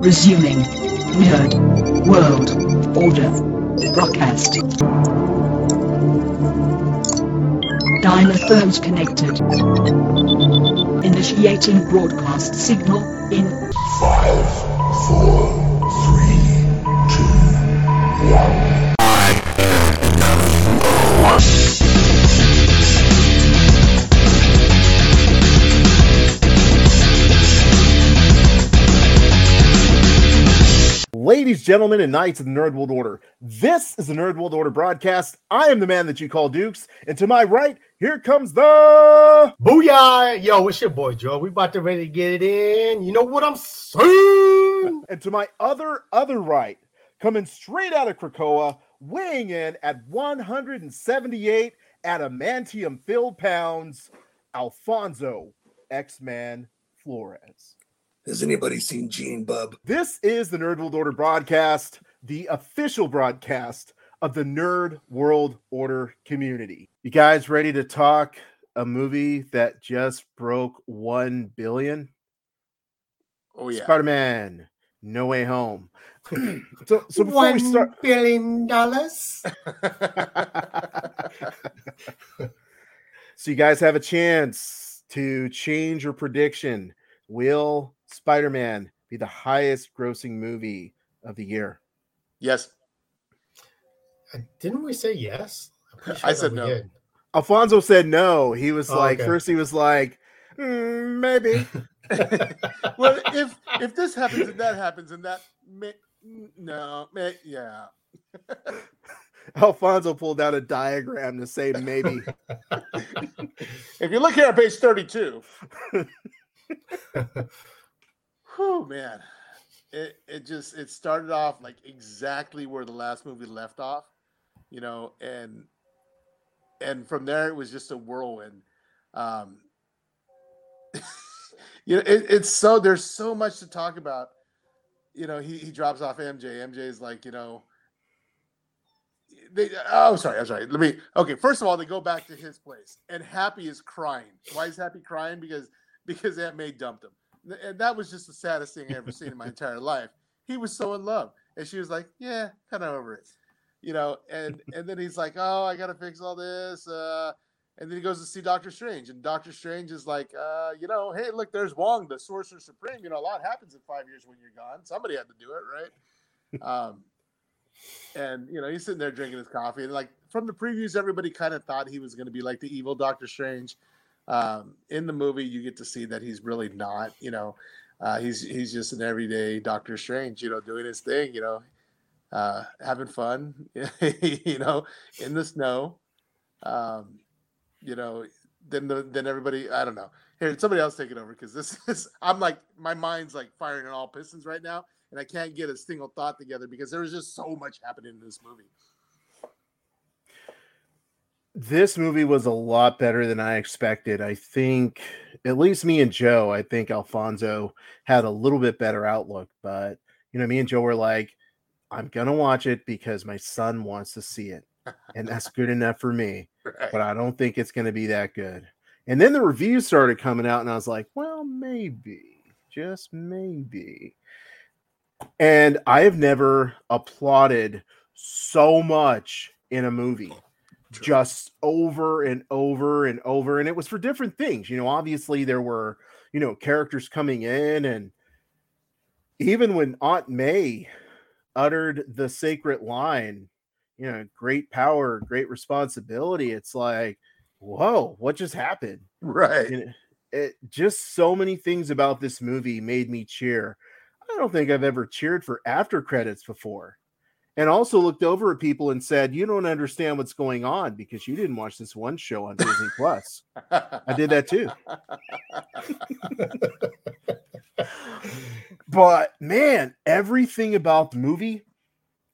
Resuming Nerd World Order broadcast. Dynaphones connected. Initiating broadcast signal in Five, four, three, two, one. Ladies, gentlemen, and knights of the Nerd World Order, this is the Nerd World Order broadcast. I am the man that you call Dukes, and to my right, here comes the. Booyah! Yo, it's your boy Joe. We about to ready to get it in. You know what I'm saying? And to my other, other right, coming straight out of Krakoa, weighing in at 178 adamantium filled pounds, Alfonso X Man Flores. Has anybody seen Gene Bub? This is the Nerd World Order broadcast, the official broadcast of the Nerd World Order community. You guys ready to talk a movie that just broke 1 billion? Oh yeah. Spider-Man No Way Home. so, so before we start billion dollars. so you guys have a chance to change your prediction. Will Spider-Man be the highest grossing movie of the year? yes. Didn't we say yes? I'm I said no. did. Alfonso said no. He was Oh, like, okay. first he was like, "Mm, maybe. well, if if this happens and that happens and that may, no, may, yeah. Alfonso pulled out a diagram to say maybe. If you look here at page thirty-two, whew, man, it it just it started off like exactly where the last movie left off, you know, and and from there it was just a whirlwind. Um, you know, it, it's so there's so much to talk about. You know, he he drops off MJ. MJ is like, you know, they oh sorry, I'm sorry. Let me okay. First of all, they go back to his place, and Happy is crying. Why is Happy crying? Because because Aunt May dumped him, and that was just the saddest thing I ever seen in my entire life. He was so in love, and she was like, "Yeah, kind of over it," you know. And and then he's like, "Oh, I gotta fix all this." Uh, and then he goes to see Doctor Strange, and Doctor Strange is like, uh, you know, hey, look, there's Wong, the Sorcerer Supreme. You know, a lot happens in five years when you're gone. Somebody had to do it, right? um, and you know, he's sitting there drinking his coffee, and like from the previews, everybody kind of thought he was going to be like the evil Doctor Strange. Um, in the movie, you get to see that he's really not. You know, uh, he's he's just an everyday Doctor Strange. You know, doing his thing. You know, uh, having fun. you know, in the snow. Um, you know, then the, then everybody. I don't know. Here, somebody else take it over because this is. I'm like my mind's like firing on all pistons right now, and I can't get a single thought together because there was just so much happening in this movie. This movie was a lot better than I expected. I think, at least me and Joe, I think Alfonso had a little bit better outlook. But, you know, me and Joe were like, I'm going to watch it because my son wants to see it. And that's good enough for me. Right. But I don't think it's going to be that good. And then the reviews started coming out, and I was like, well, maybe, just maybe. And I have never applauded so much in a movie True. just over and over and over and it was for different things you know obviously there were you know characters coming in and even when aunt may uttered the sacred line you know great power great responsibility it's like whoa what just happened right. it just so many things about this movie made me cheer i don't think i've ever cheered for after credits before and also looked over at people and said you don't understand what's going on because you didn't watch this one show on disney plus. I did that too. But man everything about the movie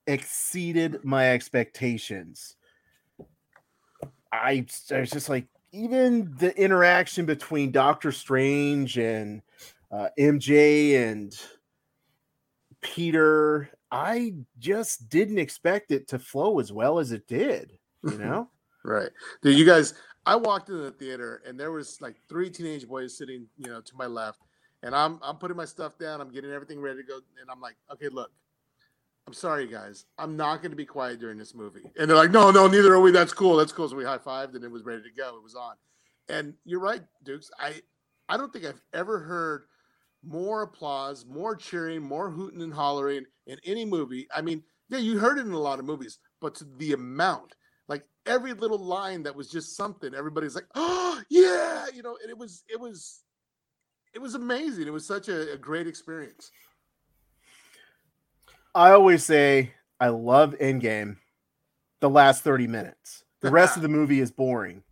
exceeded my expectations. I, I was just like even the interaction between doctor strange and uh, mj and peter i just didn't expect it to flow as well as it did you know Right. Dude, you guys, I walked into the theater and there was like three teenage boys sitting, you know, to my left, and I'm I'm putting my stuff down. I'm getting everything ready to go, and I'm like, okay, look, I'm sorry, guys. I'm not going to be quiet during this movie. And they're like, no, no, neither are we. That's cool. That's cool. So we high fived, and it was ready to go. It was on. And you're right, Dukes. I I don't think I've ever heard more applause, more cheering, more hooting and hollering in any movie. I mean, yeah, you heard it in a lot of movies, but to the amount, like every little line that was just something, everybody's like, oh yeah, you know, and it was it was it was amazing. It was such a, a great experience. I always say I love Endgame. The last 30 minutes. The rest of the movie is boring.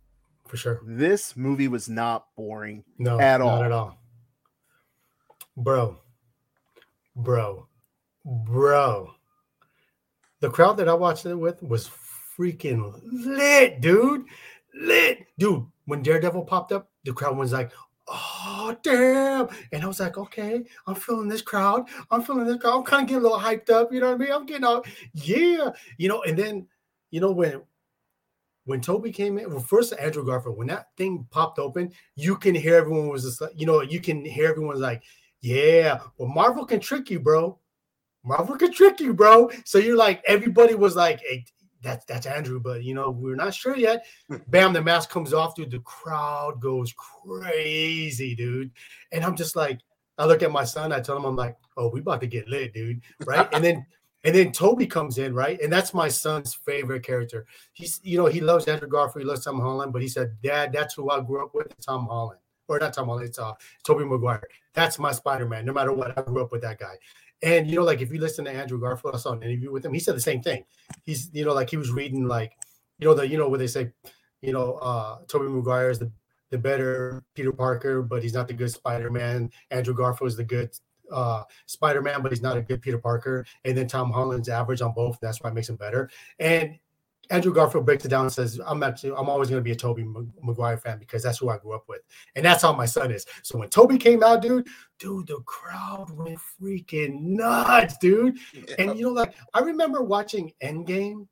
For sure. This movie was not boring. No, At not all. at all. Bro, bro, bro. The crowd that I watched it with was freaking lit, dude. Lit. Dude, when Daredevil popped up, the crowd was like, oh, damn. And I was like, okay, I'm feeling this crowd. I'm feeling this crowd. I'm kind of getting a little hyped up. You know what I mean? I'm getting all, yeah. You know, and then, you know, when when Toby came in, well, first Andrew Garfield, when that thing popped open, you can hear everyone was just like, you know, you can hear everyone's like, yeah, well, Marvel can trick you, bro. Marvel can trick you, bro. So you're like, everybody was like, hey, that's that's Andrew, but you know, we're not sure yet. Bam, the mask comes off, dude. The crowd goes crazy, dude. And I'm just like, I look at my son, I tell him, I'm like, oh, we about to get lit, dude. Right. and then and then Toby comes in, right? And that's my son's favorite character. He's, you know, he loves Andrew Garfield, he loves Tom Holland, but he said, Dad, that's who I grew up with, Tom Holland. Or not Tom Holland, it's uh Tobey Maguire. That's my Spider-Man. No matter what, I grew up with that guy. And you know, like if you listen to Andrew Garfield, I saw an interview with him, he said the same thing. He's, you know, like he was reading like, you know, the you know where they say, you know, uh Tobey Maguire is the the better Peter Parker, but he's not the good Spider-Man. Andrew Garfield is the good uh Spider-Man, but he's not a good Peter Parker. And then Tom Holland's average on both. That's why it makes him better. And Andrew Garfield breaks it down and says, "I'm actually, I'm always going to be a Tobey Maguire fan because that's who I grew up with, and that's how my son is." So when Toby came out, dude, dude, the crowd went freaking nuts, dude. And you know, like I remember watching Endgame,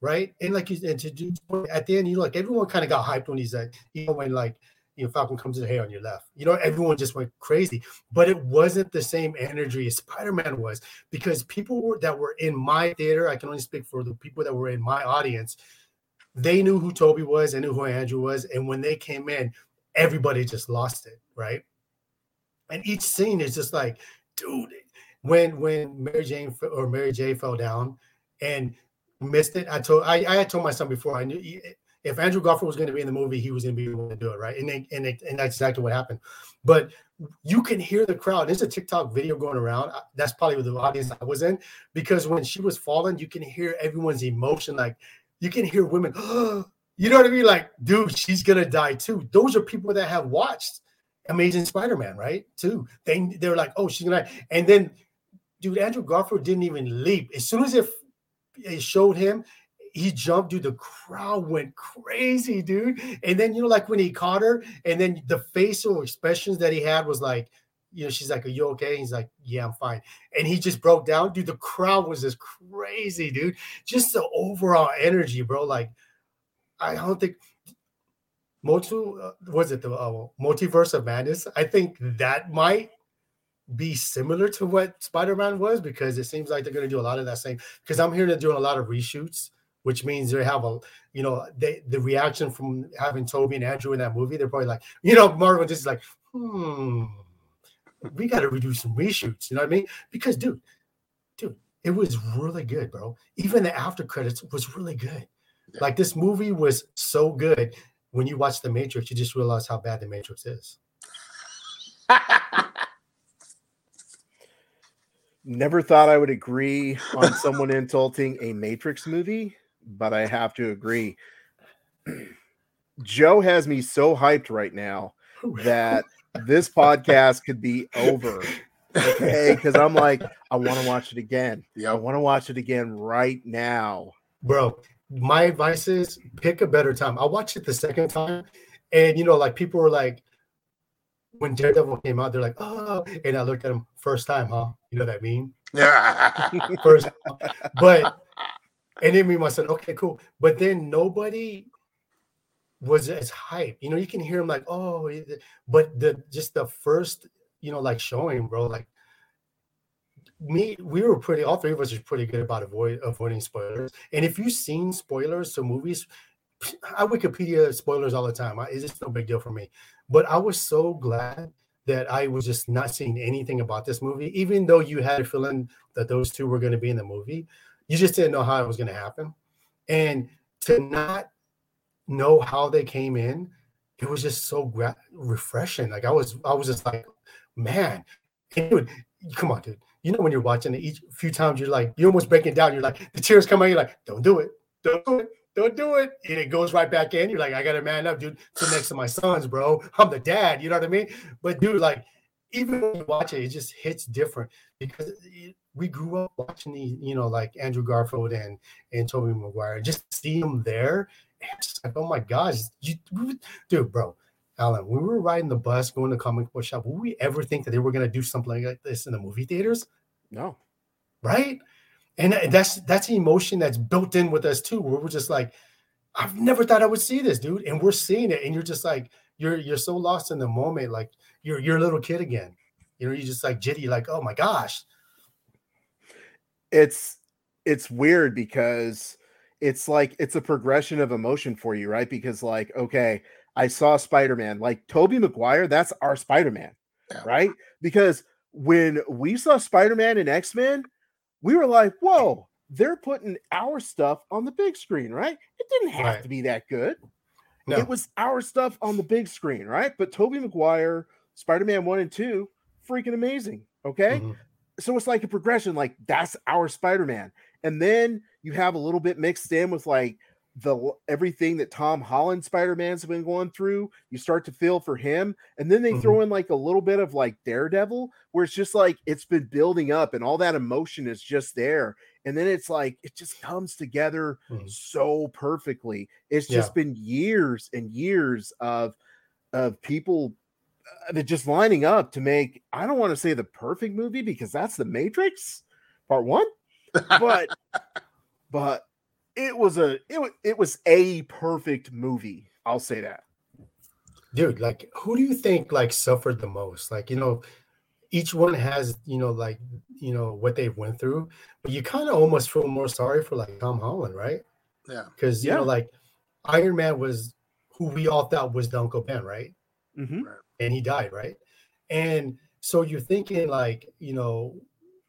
right? And like you and to do at the end, you know, like everyone kind of got hyped when he's like, you know, when like you know, Falcon comes in, hey, on your left. You know, everyone just went crazy, but it wasn't the same energy as Spider Man was because people were, that were in my theater, I can only speak for the people that were in my audience, they knew who Toby was and knew who Andrew was. And when they came in, everybody just lost it, right? And each scene is just like, dude, when when Mary Jane or Mary J fell down and missed it, I told I, I had told my son before I knew if Andrew Garfield was going to be in the movie, he was going to be able to do it, right? And they, and they, and that's exactly what happened. But you can hear the crowd. There's a TikTok video going around. That's probably the audience I was in because when she was falling, you can hear everyone's emotion. Like you can hear women, you know what I mean? Like, dude, she's gonna die too. Those are people that have watched Amazing Spider-Man, right? Too. They they're like, oh, she's gonna, die. and then, dude, Andrew Garfield didn't even leap. As soon as it, it showed him, he jumped, dude. The crowd went crazy, dude. And then you know, like when he caught her, and then the facial expressions that he had was like, you know, she's like, "Are you okay?" he's like, "Yeah, I'm fine." And he just broke down, dude. The crowd was just crazy, dude. Just the overall energy, bro. Like, I don't think Motu uh, was it the uh, multiverse of madness. I think that might be similar to what Spider-Man was because it seems like they're going to do a lot of that same. Because I'm hearing they're doing a lot of reshoots which means they have a you know they the reaction from having Toby and Andrew in that movie, they're probably like, you know, Marvel just like, hmm, we got to redo some reshoots. You know what I mean? Because dude, dude, it was really good, bro. Even the after credits was really good. Like this movie was so good. When you watch The Matrix, you just realize how bad The Matrix is. Never thought I would agree on someone insulting a Matrix movie, but I have to agree. Joe has me so hyped right now that this podcast could be over. Okay, because I'm like, I want to watch it again. Yeah, I want to watch it again right now. bro my advice is pick a better time i watched it the second time and you know like people were like when daredevil came out they're like oh and i looked at him first time huh you know what i mean Yeah, first but and then me and my son okay cool but then nobody was as hype you know you can hear him like oh but the just the first you know, like showing, bro, like me, we were pretty, all three of us are pretty good about avoid avoiding spoilers. And if you've seen spoilers to movies, I Wikipedia spoilers all the time. I, it's just no big deal for me. But I was so glad that I was just not seeing anything about this movie, even though you had a feeling that those two were going to be in the movie. You just didn't know how it was going to happen. And to not know how they came in, it was just so gra- refreshing. Like I was, I was just like, man, dude, come on, dude. You know when you're watching it each few times, you're like, you're almost breaking down. You're like, the tears come out. You're like, don't do it, don't do it, don't do it. And it goes right back in. You're like, I gotta man up, dude. Sit next to my sons, bro. I'm the dad. You know what I mean? But dude, like, even when you watch it, it just hits different because it, we grew up watching these, you know, like Andrew Garfield and and Tobey Maguire. Just see them there, it's just like, oh my gosh, you, dude, bro. Alan, when we were riding the bus going to comic book shop, would we ever think that they were going to do something like this in the movie theaters? No. Right? And that's that's an emotion that's built in with us too, where we're just like, I've never thought I would see this, dude. And we're seeing it, and you're just like, you're you're so lost in the moment, like you're you're a little kid again. You know, you're just like jitty, like, oh my gosh. It's it's weird because it's like it's a progression of emotion for you, right? Because like, okay, I saw Spider Man. Like Tobey Maguire, that's our Spider Man, Yeah. right? Because when we saw Spider Man and X Men, we were like, whoa, they're putting our stuff on the big screen, right? It didn't have Right. to be that good. No. It was our stuff on the big screen, right? But Tobey Maguire, Spider Man 1 and 2, freaking amazing. Okay Mhm. so it's like a progression like that's our spider-man and then you have a little bit mixed in with like the everything that tom holland spider-man's been going through you start to feel for him and then they throw in like a little bit of like daredevil where it's just like it's been building up and all that emotion is just there and then it's like it just comes together Mhm. so perfectly it's Yeah. just been years and years of of people uh, that just lining up to make I don't want to say the perfect movie because that's the Matrix part 1 but but it was a it was it was a perfect movie I'll say that dude like who do you think like suffered the most like you know each one has you know like you know what they went through but you kind of almost feel more sorry for like tom holland right Yeah. because you Yeah. know like iron man was who we all thought was the uncle ben right Mhm. And he died right and so you're thinking like you know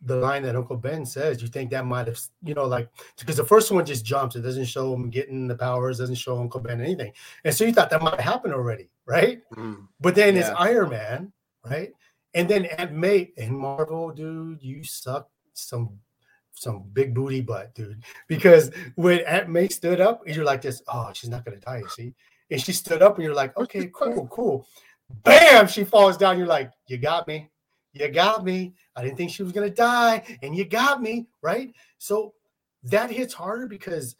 the line that uncle ben says you think that might have you know like because the first one just jumps it doesn't show him getting the powers doesn't show uncle ben anything and so you thought that might have happened already right Mm. but then it's Iron Man, right? And then Aunt May and Marvel, dude, you suck some some big booty butt, dude. Because when Aunt May stood up, and you're like this, oh, she's not gonna die, you see? And she stood up, and you're like, okay, cool, cool. Bam, she falls down. You're like, you got me, you got me. I didn't think she was gonna die, and you got me, right? So that hits harder because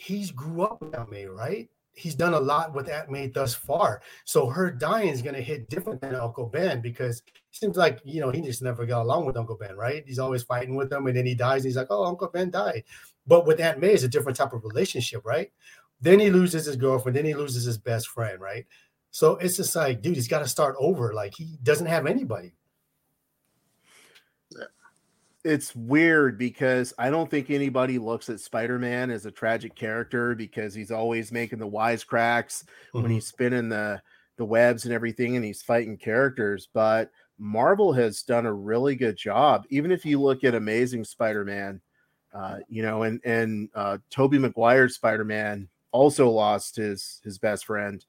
he's grew up with Aunt May, right? He's done a lot with Aunt May thus far. So her dying is going to hit different than Uncle Ben because it seems like, you know, he just never got along with Uncle Ben, right? He's always fighting with him and then he dies. And he's like, oh, Uncle Ben died. But with Aunt May, it's a different type of relationship, right? Then he loses his girlfriend. Then he loses his best friend, right? So it's just like, dude, he's got to start over. Like he doesn't have anybody. it's weird because I don't think anybody looks at Spider-Man as a tragic character because he's always making the wisecracks when Mhm. he's spinning the the webs and everything and he's fighting characters but Marvel has done a really good job even if you look at Amazing Spider-Man uh you know and and uh Tobey Maguire's Spider-Man also lost his his best friend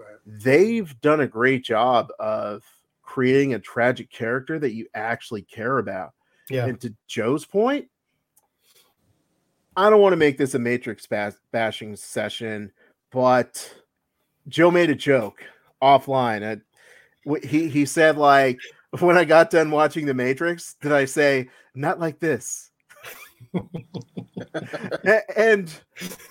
Right. they've done a great job of creating a tragic character that you actually care about Yeah. and to Joe's point, I don't want to make this a Matrix bas- bashing session, but Joe made a joke offline. He he said like when I got done watching the Matrix, did I say not like this? And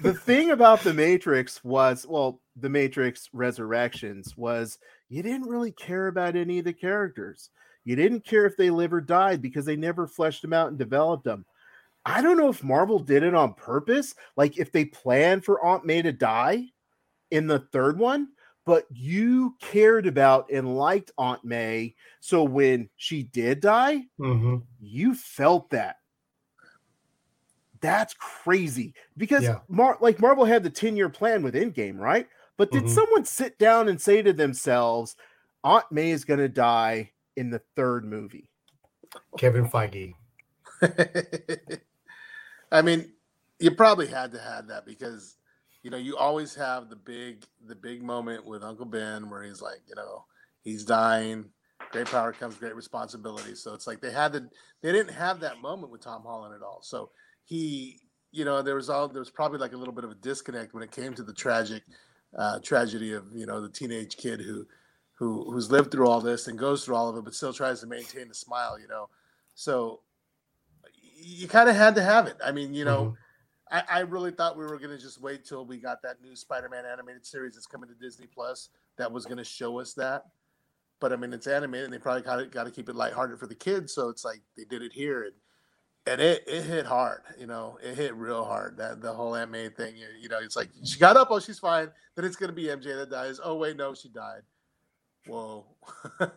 the thing about the Matrix was, well, the Matrix Resurrections was you didn't really care about any of the characters. You didn't care if they live or died because they never fleshed them out and developed them. I don't know if Marvel did it on purpose, like if they planned for Aunt May to die in the third one, but you cared about and liked Aunt May. So when she did die, hmm you felt that. That's crazy because Yeah. Mar- like Marvel had the 10 year plan with Endgame, right? But did Mhm. someone sit down and say to themselves, Aunt May is going to die in the third movie? Kevin Feige. I mean, you probably had to have that because you know you always have the big the big moment with Uncle Ben where he's like, you know, he's dying. Great power comes great responsibility. So it's like they had to they didn't have that moment with Tom Holland at all. So he, you know, there was all there was probably like a little bit of a disconnect when it came to the tragic uh, tragedy of you know the teenage kid who who who's lived through all this and goes through all of it, but still tries to maintain a smile. You know, so you kind of had to have it. I mean, you know, I, I really thought we were going to just wait till we got that new Spider-Man animated series that's coming to Disney Plus that was going to show us that. But I mean, it's animated, and they probably got to got to keep it lighthearted for the kids. So it's like they did it here, and and it, it hit hard. You know, it hit real hard. That the whole Aunt May thing. You, know, it's like she got up, oh, she's fine. Then it's going to be MJ that dies. Oh wait, no, she died. Whoa. yeah,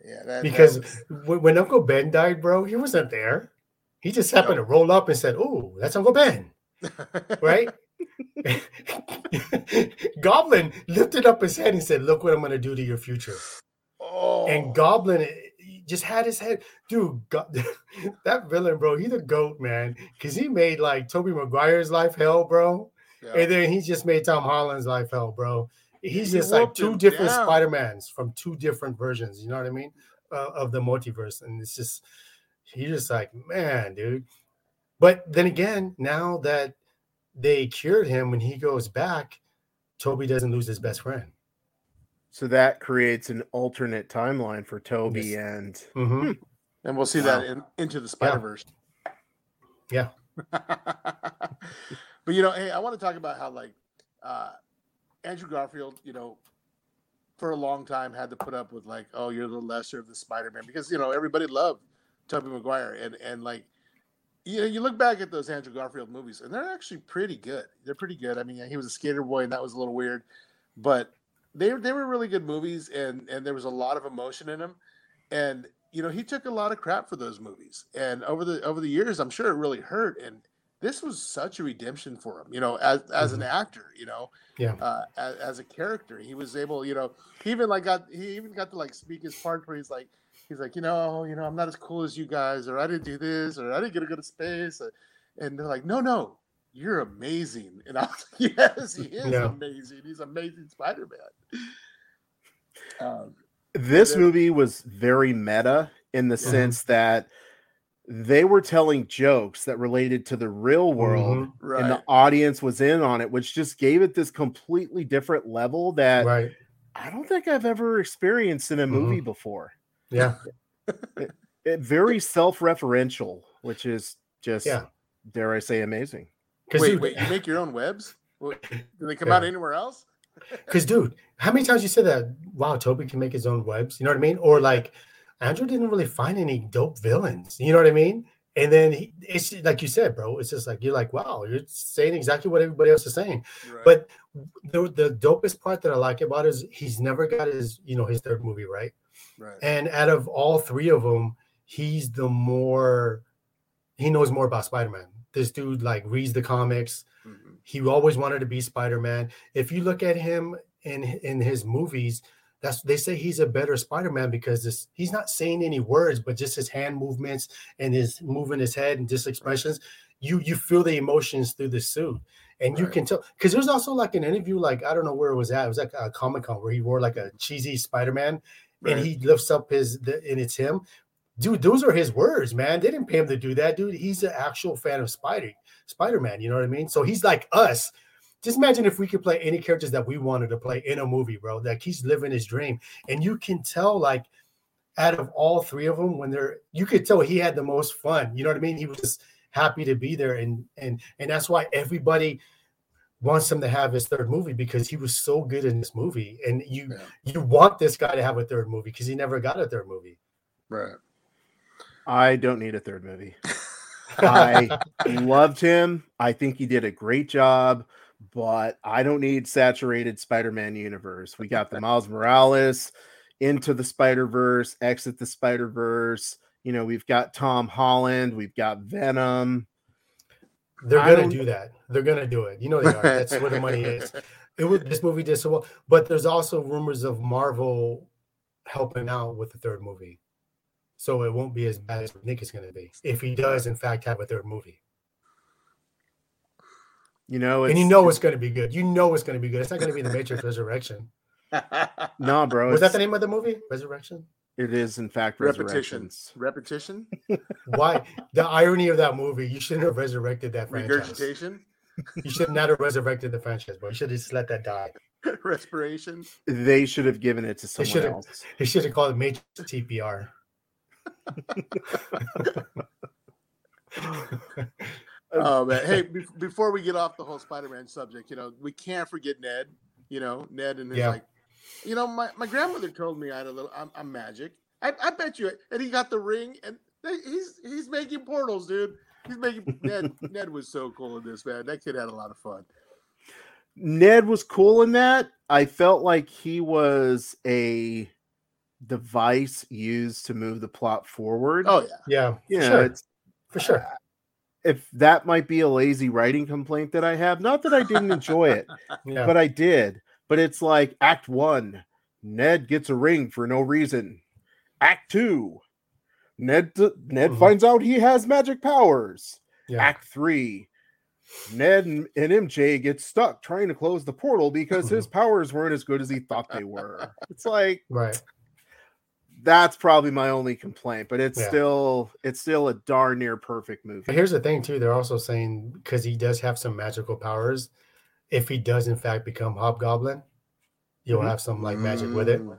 that, that because was- when, Uncle Ben died, bro, he wasn't there. He just happened to roll up and said, "Oh, that's Uncle Ben," right? Goblin lifted up his head and said, "Look what I'm going to do to your future." oh, And Goblin just had his head, dude. Go- that villain, bro, he's a goat, man, because he made like Tobey Maguire's life hell, bro, yeah. and then he just made Tom Holland's life hell, bro. He's He just like two different down. Spider Mans from two different versions. You know what I mean? Uh, of the multiverse, and it's just he's just like, man, dude. But then again, now that they cured him, when he goes back, Toby doesn't lose his best friend. So that creates an alternate timeline for Toby Yes. and Mhm. and we'll see that in, into the Spider Verse. Yeah. but you know, hey, I want to talk about how like uh, Andrew Garfield, you know, for a long time had to put up with like, oh, you're the lesser of the Spider-Man because you know everybody loved Tobey Maguire and and like you know you look back at those Andrew Garfield movies and they're actually pretty good. They're pretty good. I mean, he was a skater boy and that was a little weird, but they they were really good movies and and there was a lot of emotion in them and you know he took a lot of crap for those movies. And over the over the years i'm sure it really hurt. And this was such a redemption for him you know as as an actor you know Yeah. uh, as, as a character. He was able you know he even like got he even got to like speak his part where he's like he's like you know you know i'm not as cool as you guys or i didn't do this or i didn't get to go to space and they're like no no you're amazing and i was like yes he is Yeah. amazing he's amazing spider-man um, this then- movie was very meta in the Yeah. sense that they were telling jokes that related to the real world Mhm. right and the audience was in on it which just gave it this completely different level that Right. i don't think i've ever experienced in a movie before Yeah. it very self-referential which is just Yeah. dare i say amazing wait dude, wait you make your own webs do they come out anywhere else Because, dude, how many times you said that? Wow, Toby can make his own webs. You know what I mean? Or like, Andrew didn't really find any dope villains. You know what I mean? And then he, it's like you said, bro. It's just like you're like, wow, you're saying exactly what everybody else is saying. Right. But the the dopest part that I like about it is he's never got his you know his third movie right. right And out of all three of them, he's the more he knows more about Spider-Man. This dude like reads the comics. Mhm. He always wanted to be Spider-Man. If you look at him in in his movies, that's they say he's a better Spider-Man because this he's not saying any words, but just his hand movements and his moving his head and just expressions. You you feel the emotions through the suit, and you Right. can tell because there's also like an interview, like I don't know where it was at. It was like a Comic Con where he wore like a cheesy Spider-Man, Right. and he lifts up his the, and it's him. Dude, those are his words, man. They didn't pay him to do that, dude. He's an actual fan of Spider Spider-Man. You know what I mean? So he's like us. Just imagine if we could play any characters that we wanted to play in a movie, bro. Like he's living his dream, and you can tell, like, out of all three of them, when they're, you could tell he had the most fun. You know what I mean? He was just happy to be there, and and and that's why everybody wants him to have his third movie because he was so good in this movie, and you Yeah. you want this guy to have a third movie because he never got a third movie. right i don't need a third movie I loved him. I think he did a great job. but I don't need saturated Spider-Man universe. We got the Miles Morales into the Spider-Verse, exit the Spider-Verse. You know, we've got Tom Holland, we've got Venom. They're I gonna don't- do that. They're gonna do it. You know they are. That's where the money is. It was this movie did so well, but there's also rumors of Marvel helping out with the third movie, so it won't be as bad as we think it's gonna be if he does in fact have a third movie. You know, and you know it's gonna be good. You know it's gonna be good. It's not gonna be the Matrix Resurrection. no, bro. Was that the name of the movie? Resurrection. It is in fact repetition. resurrections. Repetition. Why the irony of that movie? You shouldn't have resurrected that franchise. Regurgitation. You should not have resurrected the franchise, bro. You should have just let that die. Respiration. They should have given it to someone should've- else. They should have called it Matrix TPR. Oh man. Hey, be- before we get off the whole Spider-Man subject, you know, we can't forget Ned. You know, Ned and his Yeah. like, you know, my, my grandmother told me I had a little. I'm, I'm magic. I, I bet you. And he got the ring, and he's he's making portals, dude. He's making Ned. Ned was so cool in this man. That kid had a lot of fun. Ned was cool in that. I felt like he was a device used to move the plot forward. Oh yeah. Yeah, yeah, sure. it's for sure. if that might be a lazy writing complaint that I have. Not that I didn't enjoy it, Yeah, but I did. But it's like Act One, Ned gets a ring for no reason. Act Two, Ned Ned Mhm. finds out he has magic powers. yeah. Act Three, Ned and, and MJ get stuck trying to close the portal because his powers weren't as good as he thought they were. It's like right. That's probably my only complaint, but it's Yeah. still it's still a darn near perfect movie. But here's the thing, too. They're also saying because he does have some magical powers, if he does in fact become Hobgoblin, you'll Mhm. have some like magic with it. Mm.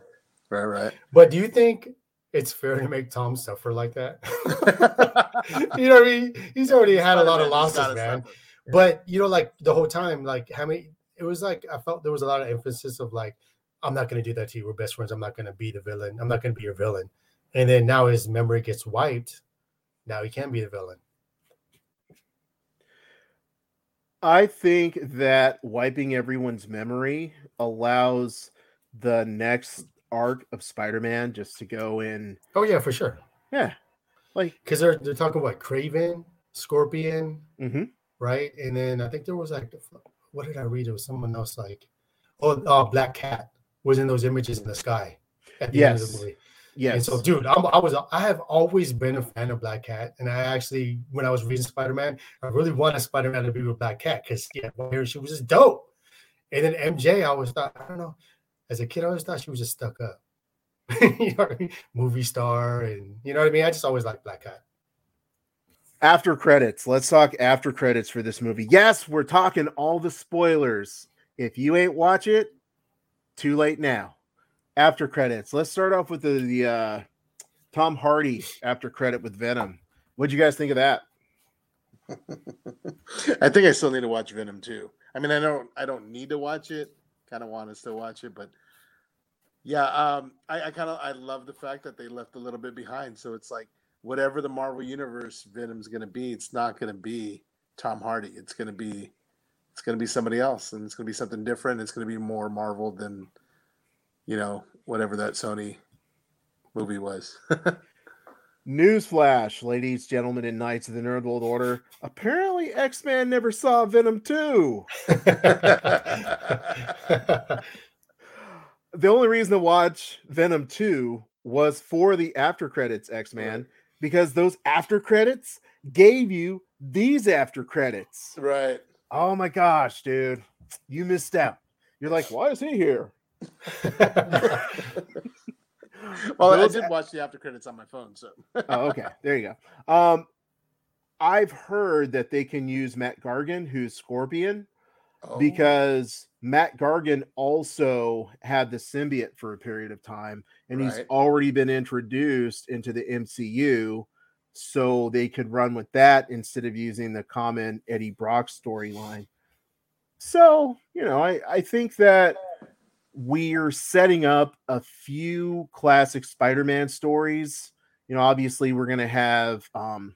Right, right. But do you think it's fair to make Tom suffer like that? you know what I mean? He's already had a lot of losses, man. suffer. But you know, like the whole time, like how many? It was like I felt there was a lot of emphasis of like, I'm not going to do that to you. We're best friends. I'm not going to be the villain. I'm not going to be your villain. And then now his memory gets wiped. Now he can be the villain. I think that wiping everyone's memory allows the next arc of Spider-Man just to go in. Oh yeah, for sure. Yeah, like Because they're they're talking about Kraven, Scorpion, mhm. right? And then I think there was like, what did I read? It was someone else like, oh, uh, Black Cat was in those images in the sky at the end of the movie. Yeah. And so, dude, I'm, I was I have always been a fan of Black Cat, and I actually, when I was reading Spider Man, I really wanted Spider Man to be with Black Cat because yeah, she was just dope. And then MJ, I always thought, I don't know, as a kid, I always thought she was just stuck up, you know, I mean? movie star, and you know what I mean. I just always liked Black Cat. after credits. Let's talk after credits for this movie. Yes, we're talking all the spoilers. If you ain't watch it, too late now. After credits. Let's start off with the, the uh, Tom Hardy after credit with Venom. What'd you guys think of that? I think I still need to watch Venom too. I mean, I don't, I don't need to watch it. Kind of want to still watch it, but yeah, um, I, I kind of, I love the fact that they left a little bit behind. So it's like whatever the Marvel Universe Venom's going to be, it's not going to be Tom Hardy. It's going to be, it's going to be somebody else, and it's going to be something different. It's going to be more Marvel than, you know, whatever that Sony movie was. Newsflash, ladies, gentlemen, and knights of the Nerd World Order. Apparently, X Man never saw Venom 2. The only reason to watch Venom 2 was for the after credits, X Man, because those after credits gave you these after credits. right. Oh my gosh, dude. You missed out. You're like, why is he here? Well, I did watch the after credits on my phone, so oh, okay. There you go. Um, I've heard that they can use Matt Gargan, who's Scorpion, Oh. because Matt Gargan also had the symbiote for a period of time, and he's already been introduced into the MCU, so they could run with that instead of using the common Eddie Brock storyline. So, you know, I, I think that we're setting up a few classic Spider-Man stories. You know, obviously we're gonna have um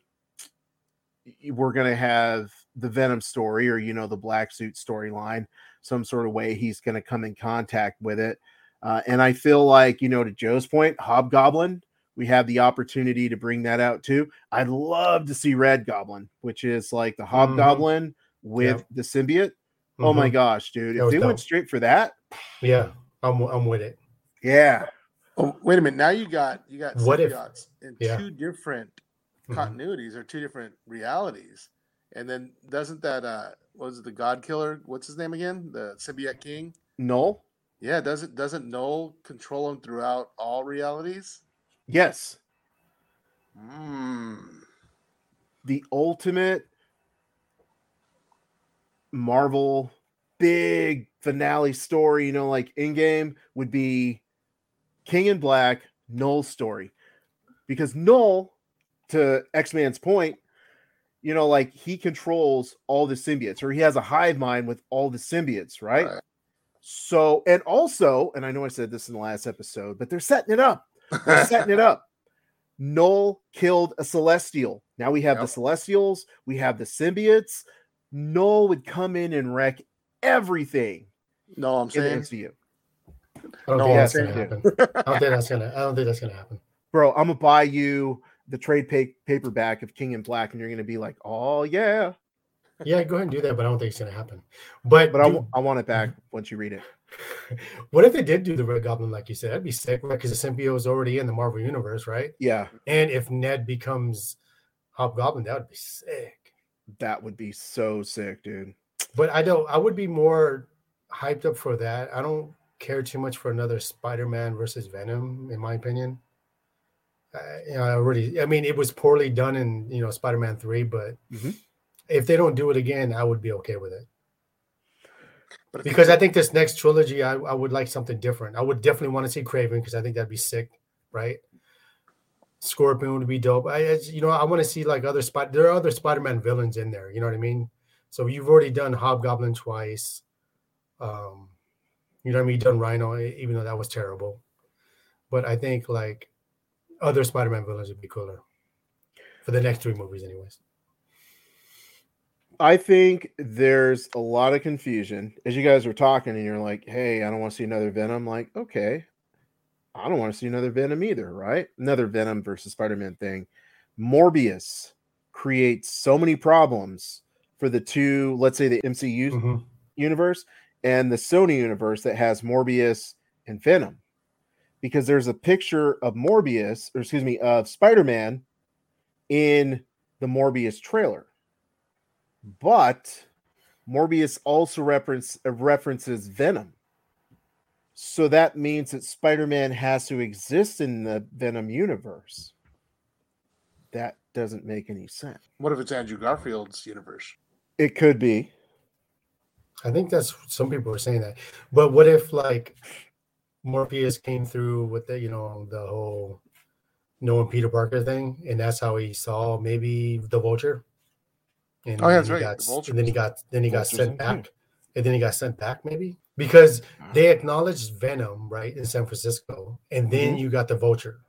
we're going to have the Venom story or, you know, the Black Suit storyline, some sort of way he's going to come in contact with it. Uh, and I feel like, you know, to Joe's point, Hobgoblin, we have the opportunity to bring that out too. I'd love to see Red Goblin, which is like the Hobgoblin with Yep. the symbiote. Oh my Mhm. gosh, dude. That If was they went straight for that, Yeah, I'm I'm with it. yeah. Oh, wait a minute. Now you got you got What if- symbiotes in yeah. two different Mhm. continuities or two different realities. And then doesn't that uh was it the God Killer? What's his name again? The symbiote king? Knull? Yeah, doesn't doesn't Knull control him throughout all realities? Yes. Mm. the ultimate Marvel big finale story, you know, like Endgame would be King in Black, Knull's story. Because Knull, to X Man's point, you know, like he controls all the symbiotes, or he has a hive mind with all the symbiotes, right? Right. So, and also, and I know I said this in the last episode, but they're setting it up. They're setting it up. Knull killed a celestial. Now we have the celestials, we have the symbiotes. Knull would come in and wreck everything No, I'm in the saying MCU. I don't No, think that's gonna I happen. I don't think that's gonna. I don't think that's gonna happen. Bro, I'm gonna buy you the trade pa- paperback of King in Black, and you're gonna be like, oh yeah. Yeah, go ahead and do that, but I don't think it's gonna happen. But But I, dude, w- I want it back once you read it. what if they did do the Red Goblin like you said? That'd be sick, right? Because the symbiote is already in the Marvel universe, right? Yeah, And if Ned becomes Hobgoblin, that would be sick. that would be so sick, dude. But I don't. I would be more hyped up for that. I don't care too much for another Spider-Man versus Venom, in my opinion. Uh, you know, I already. I mean, it was poorly done in you know Spider-Man three, but Mhm. if they don't do it again, I would be okay with it. But because I think this next trilogy, I, I would like something different. I would definitely want to see Kraven because I think that'd be sick, right? Scorpion would be dope. I, I- you know, I want to see like other spot. There are other Spider-Man villains in there. You know what I mean? So you've already done Hobgoblin twice. Um, you know what I mean? You've done Rhino, even though that was terrible. But I think like other Spider-Man villains would be cooler for the next three movies, anyways. I think there's a lot of confusion as you guys were talking, and you're like, "Hey, I don't want to see another Venom." Like, okay, I don't want to see another Venom either, right? Another Venom versus Spider-Man thing. Morbius creates so many problems for the two, let's say the MCU Mhm. universe and the Sony universe that has Morbius and Venom. Because there's a picture of Morbius, or excuse me, of Spider-Man in the Morbius trailer. But Morbius also reference uh, references Venom. So that means that Spider-Man has to exist in the Venom universe. That doesn't make any sense. what if it's Andrew Garfield's universe? It could be. I think that's some people are saying that. But what if like Morbius came through with the you know the whole knowing Peter Parker thing, and that's how he saw maybe the Vulture. And Oh, yeah, then that's he right, got- the and then he got then he got sent back, too. and then he got sent back maybe because they acknowledged Venom right in San Francisco, and then Mm-hmm. you got the Vulture.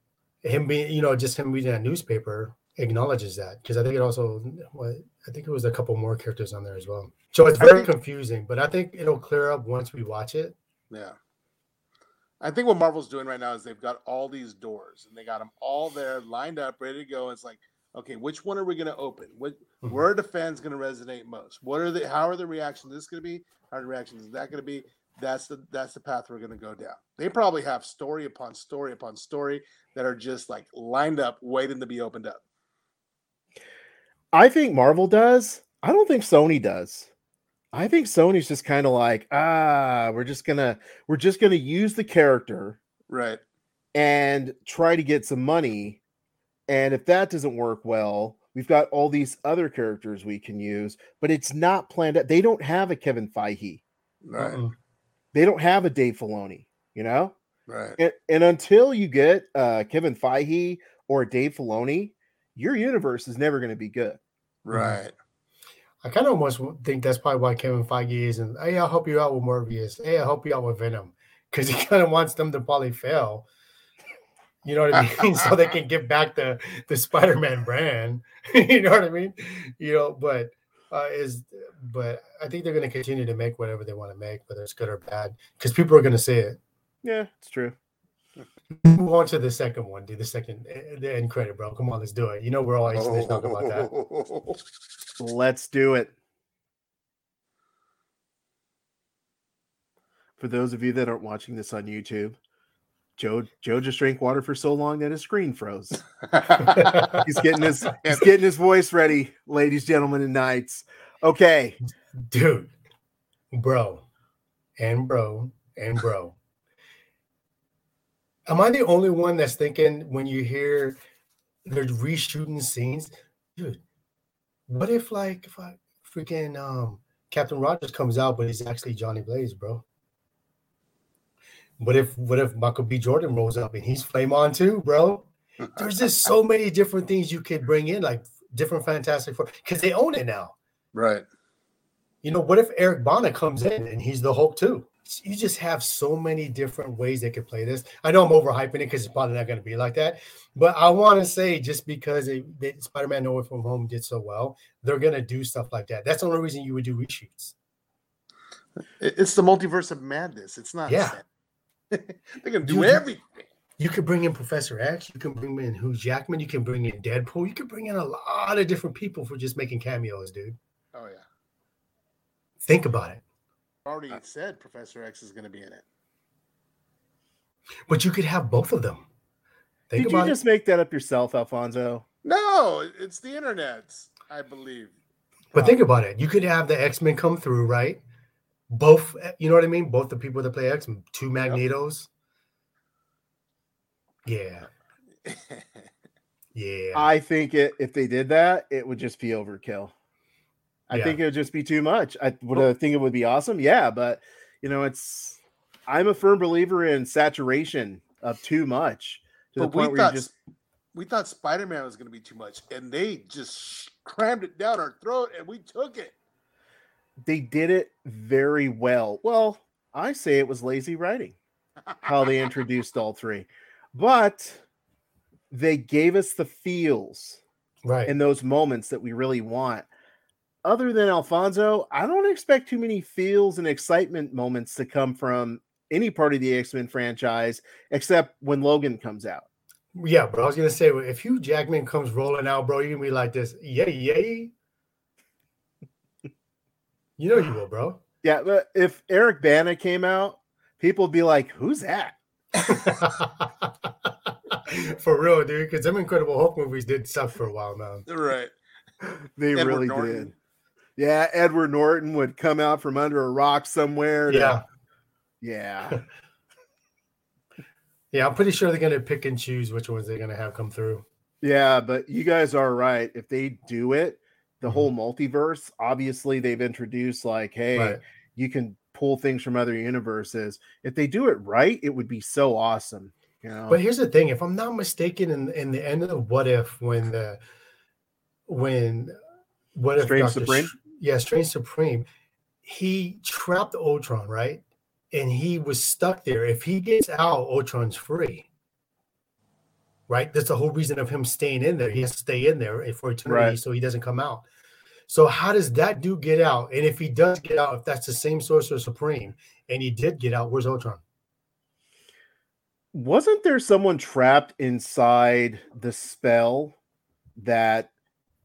Him being you know just him reading that newspaper acknowledges that because I think it also what I think it was a couple more characters on there as well. So it's very confusing, but I think it'll clear up once we watch it. Yeah. I think what Marvel's doing right now is they've got all these doors and they got them all there lined up, ready to go. It's like, okay, which one are we going to open? What, Mhm. where are the fans going to resonate most? What are the, how are the reactions this going to be? How are the reactions is that going to be? That's the, that's the path we're going to go down. They probably have story upon story upon story that are just like lined up, waiting to be opened up. I think Marvel does. I don't think Sony does. I think Sony's just kind of like, ah, we're just gonna we're just gonna use the character Right. and try to get some money. And if that doesn't work well, we've got all these other characters we can use, but it's not planned out. They don't have a Kevin Feige. Right. They don't have a Dave Filoni, you know? Right. And, and until you get uh, Kevin Feige or Dave Filoni, your universe is never going to be good. Right. I kind of almost think that's probably why Kevin Feige is, and hey, I'll help you out with Morbius. Hey, I'll help you out with Venom, because he kind of wants them to probably fail. You know what I mean? so they can give back the the Spider-Man brand. you know what I mean? You know, but uh, is but I think they're going to continue to make whatever they want to make, whether it's good or bad, because people are going to see it. Yeah, it's true. Move on to the second one. Do the second eh, the end credit, bro. Come on, let's do it. You know we're all anxious to talk about that. Let's do it. For those of you that aren't watching this on YouTube, Joe Joe just drank water for so long that his screen froze. He's getting his he's getting his voice ready, ladies, gentlemen, and knights. Okay. Dude, bro, and bro, and bro. Am I the only one that's thinking when you hear they're reshooting scenes, dude? What if like if I freaking um Captain Rogers comes out, but he's actually Johnny Blaze, bro? What if what if Michael B. Jordan rolls up and he's Flame On too, bro? There's just so many different things you could bring in, like different Fantastic Four, because they own it now. right. You know, what if Eric Bana comes in and he's the Hulk too? You just have so many different ways they could play this. I know I'm overhyping it because it's probably not going to be like that, but I want to say just because it, it, Spider-Man No Way From Home did so well, they're going to do stuff like that. That's the only reason you would do reshoots. It- It's the multiverse of madness. It's not. Yeah. They're gonna do you- everything. You could bring in Professor X. You can bring in Hugh Jackman. You can bring in Deadpool. You can bring in a lot of different people for just making cameos, dude. Oh yeah. Think about it. Already uh, said Professor X is gonna be in it. But you could have both of them. Think Did you just it. make that up yourself, Alfonso? No, it's the internet. I believe. But think um, about it. You could have the X Men come through, right? Both, you know what I mean? Both the people that play X, two Magnetos. Yeah, yeah. I think it if they did that, it would just be overkill. I Yeah. think it would just be too much. I would I think it would be awesome. Yeah, but you know, it's I'm a firm believer in saturation of too much to the but we point where you just we thought Spider Man was gonna be too much, and they just crammed it down our throat, and we took it. They did it very well. Well, I say it was lazy writing how they introduced all three, but they gave us the feels right. in those moments that we really want. Other than Alfonso, I don't expect too many feels and excitement moments to come from any part of the X Men franchise except when Logan comes out. yeah, but I was gonna say if Hugh Jackman comes rolling out, bro, you're gonna be like this, yay, yay. You know you will, bro. Yeah, but if Eric Bana came out, people would be like, "Who's that?" for real, dude. Because them Incredible Hulk movies did suck for a while now. Right. They Edward really Norton. did. Yeah, Edward Norton would come out from under a rock somewhere. to- Yeah, yeah. yeah. I'm pretty sure they're gonna pick and choose which ones they're gonna have come through. Yeah, but you guys are right. If they do it, the whole multiverse, obviously they've introduced like, hey, Right. you can pull things from other universes. If they do it right, it would be so awesome. You know, But here's the thing: if I'm not mistaken, in in the end of What If, when the when what if Strange Dr. Supreme? Sh- yeah, Strange Supreme, he trapped Ultron, right? And he was stuck there. If he gets out, Ultron's free. Right? That's the whole reason of him staying in there. He has to stay in there for eternity Right. so he doesn't come out. So how does that dude get out? And if he does get out, if that's the same Sorcerer Supreme, and he did get out, where's Ultron? wasn't there someone trapped inside the spell that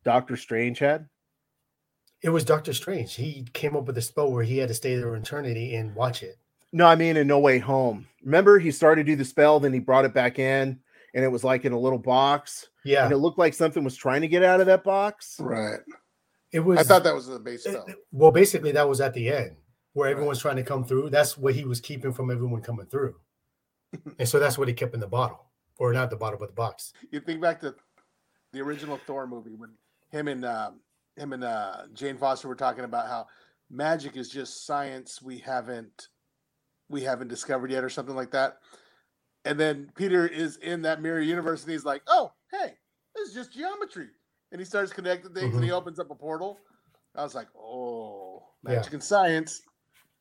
Doctor Strange had? It was Doctor Strange. He came up with a spell where he had to stay there eternity and watch it. No, I mean in No Way Home. Remember, he started to do the spell, then he brought it back in, and it was like in a little box, Yeah, and it looked like something was trying to get out of that box. Right. it was. I thought that was the base Uh, spell. Well, basically, that was at the end where everyone's trying to come through. That's what he was keeping from everyone coming through, and so that's what he kept in the bottle, or not the bottle, but the box. You think back to the original Thor movie when him and um, him and uh, Jane Foster were talking about how magic is just science we haven't we haven't discovered yet, or something like that. And then Peter is in that mirror universe, and he's like, "Oh, hey, this is just geometry." And he starts connecting things, and he mm-hmm. opens up a portal. I was like, "Oh, Yeah. magic and science."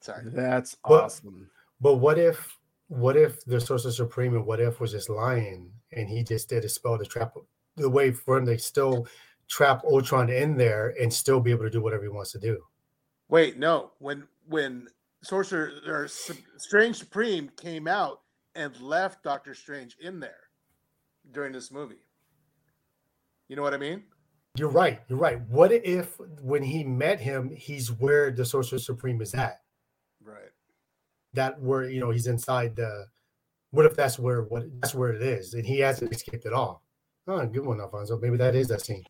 Sorry. That's Well- awesome. But what if, what if the Sorcerer Supreme and what if was just lying and he just did a spell to trap the way for him to still trap Ultron in there and still be able to do whatever he wants to do. Wait, no. When when Sorcerer or Strange Supreme came out and left Doctor Strange in there during this movie. You know what I mean? You're right. You're right. What if when he met him, he's where the Sorcerer Supreme is at? Right. That where you know he's inside the. What if that's where what that's where it is, and he hasn't escaped at all? Oh, good one, Alfonso. Maybe that is that scene.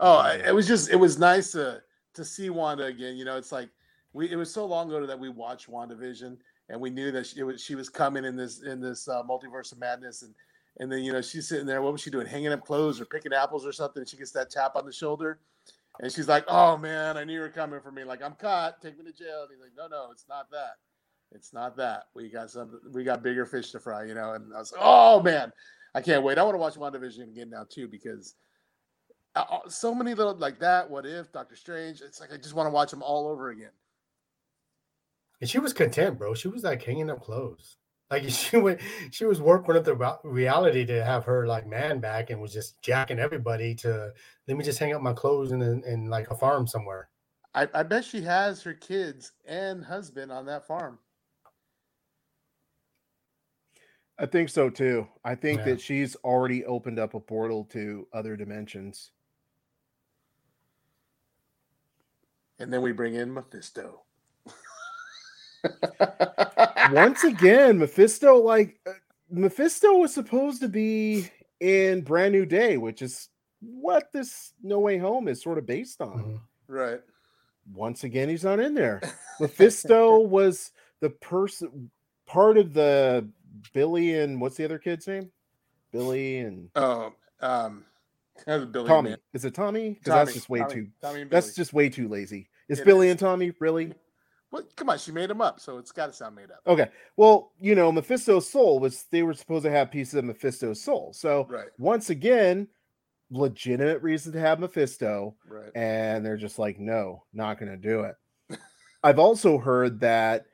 Oh, I- it was just it was nice to to see Wanda again. You know, it's like we it was so long ago that we watched WandaVision and we knew that she was she was coming in this in this uh, multiverse of madness and and then you know she's sitting there. What was she doing? Hanging up clothes or picking apples or something? And she gets that tap on the shoulder, and she's like, "Oh man, I knew you were coming for me. Like I'm caught. Take me to jail." And he's like, "No, no, it's not that. It's not that. We got some We got bigger fish to fry." You know. And I was like, "Oh man, I can't wait. I want to watch WandaVision again now too because." uh, uh, So many little like that. What if Doctor Strange? It's like I just want to watch them all over again. And she was content, bro. She was like hanging up clothes. Like she went, she was working with the reality to have her like man back and was just jacking everybody to let me just hang up my clothes in, in, in like a farm somewhere. I, I bet she has her kids and husband on that farm. I think so too. I think Yeah. that she's already opened up a portal to other dimensions. And then we bring in Mephisto. Once again, Mephisto, like uh, Mephisto was supposed to be in Brand New Day, which is what this No Way Home is sort of based on. Mhm. right. Once again, he's not in there. Mephisto was the person part of the Billy and what's the other kid's name? Billy and Oh, um, that was Billy Tommy. Man. Is it Tommy? Because that's just way Tommy, too. Tommy That's just way too lazy. Is It Billy is. and Tommy really? Well, come on, she made him up, so it's got to sound made up. Okay. Well, you know, Mephisto's soul was they were supposed to have pieces of Mephisto's soul. So Right, once again, legitimate reason to have Mephisto, right. and they're just like, no, not going to do it. I've also heard that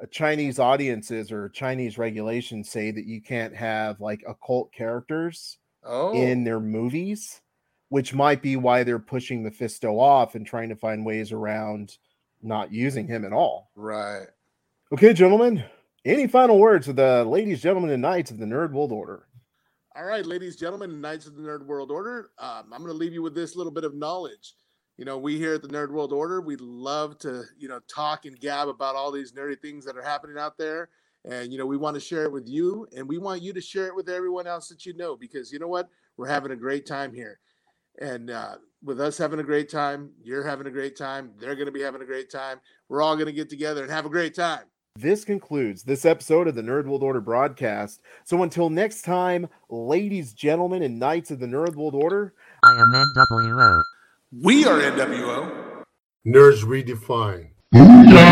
uh, Chinese audiences or Chinese regulations say that you can't have like occult characters Oh, in their movies, which might be why they're pushing Mephisto off and trying to find ways around not using him at all. right. Okay, gentlemen, any final words for the ladies, gentlemen, and knights of the Nerd World Order? All right, ladies, gentlemen, and knights of the Nerd World Order. Um, I'm going to leave you with this little bit of knowledge. You know, we here at the Nerd World Order, we love to, you know, talk and gab about all these nerdy things that are happening out there. And, you know, we want to share it with you and we want you to share it with everyone else that you know because you know what? We're having a great time here. And uh, with us having a great time, you're having a great time, they're going to be having a great time. We're all going to get together and have a great time. This concludes this episode of the Nerd World Order broadcast. So until next time, ladies, gentlemen, and knights of the Nerd World Order, I am NWO. We are NWO. Nerds redefined. Booyah!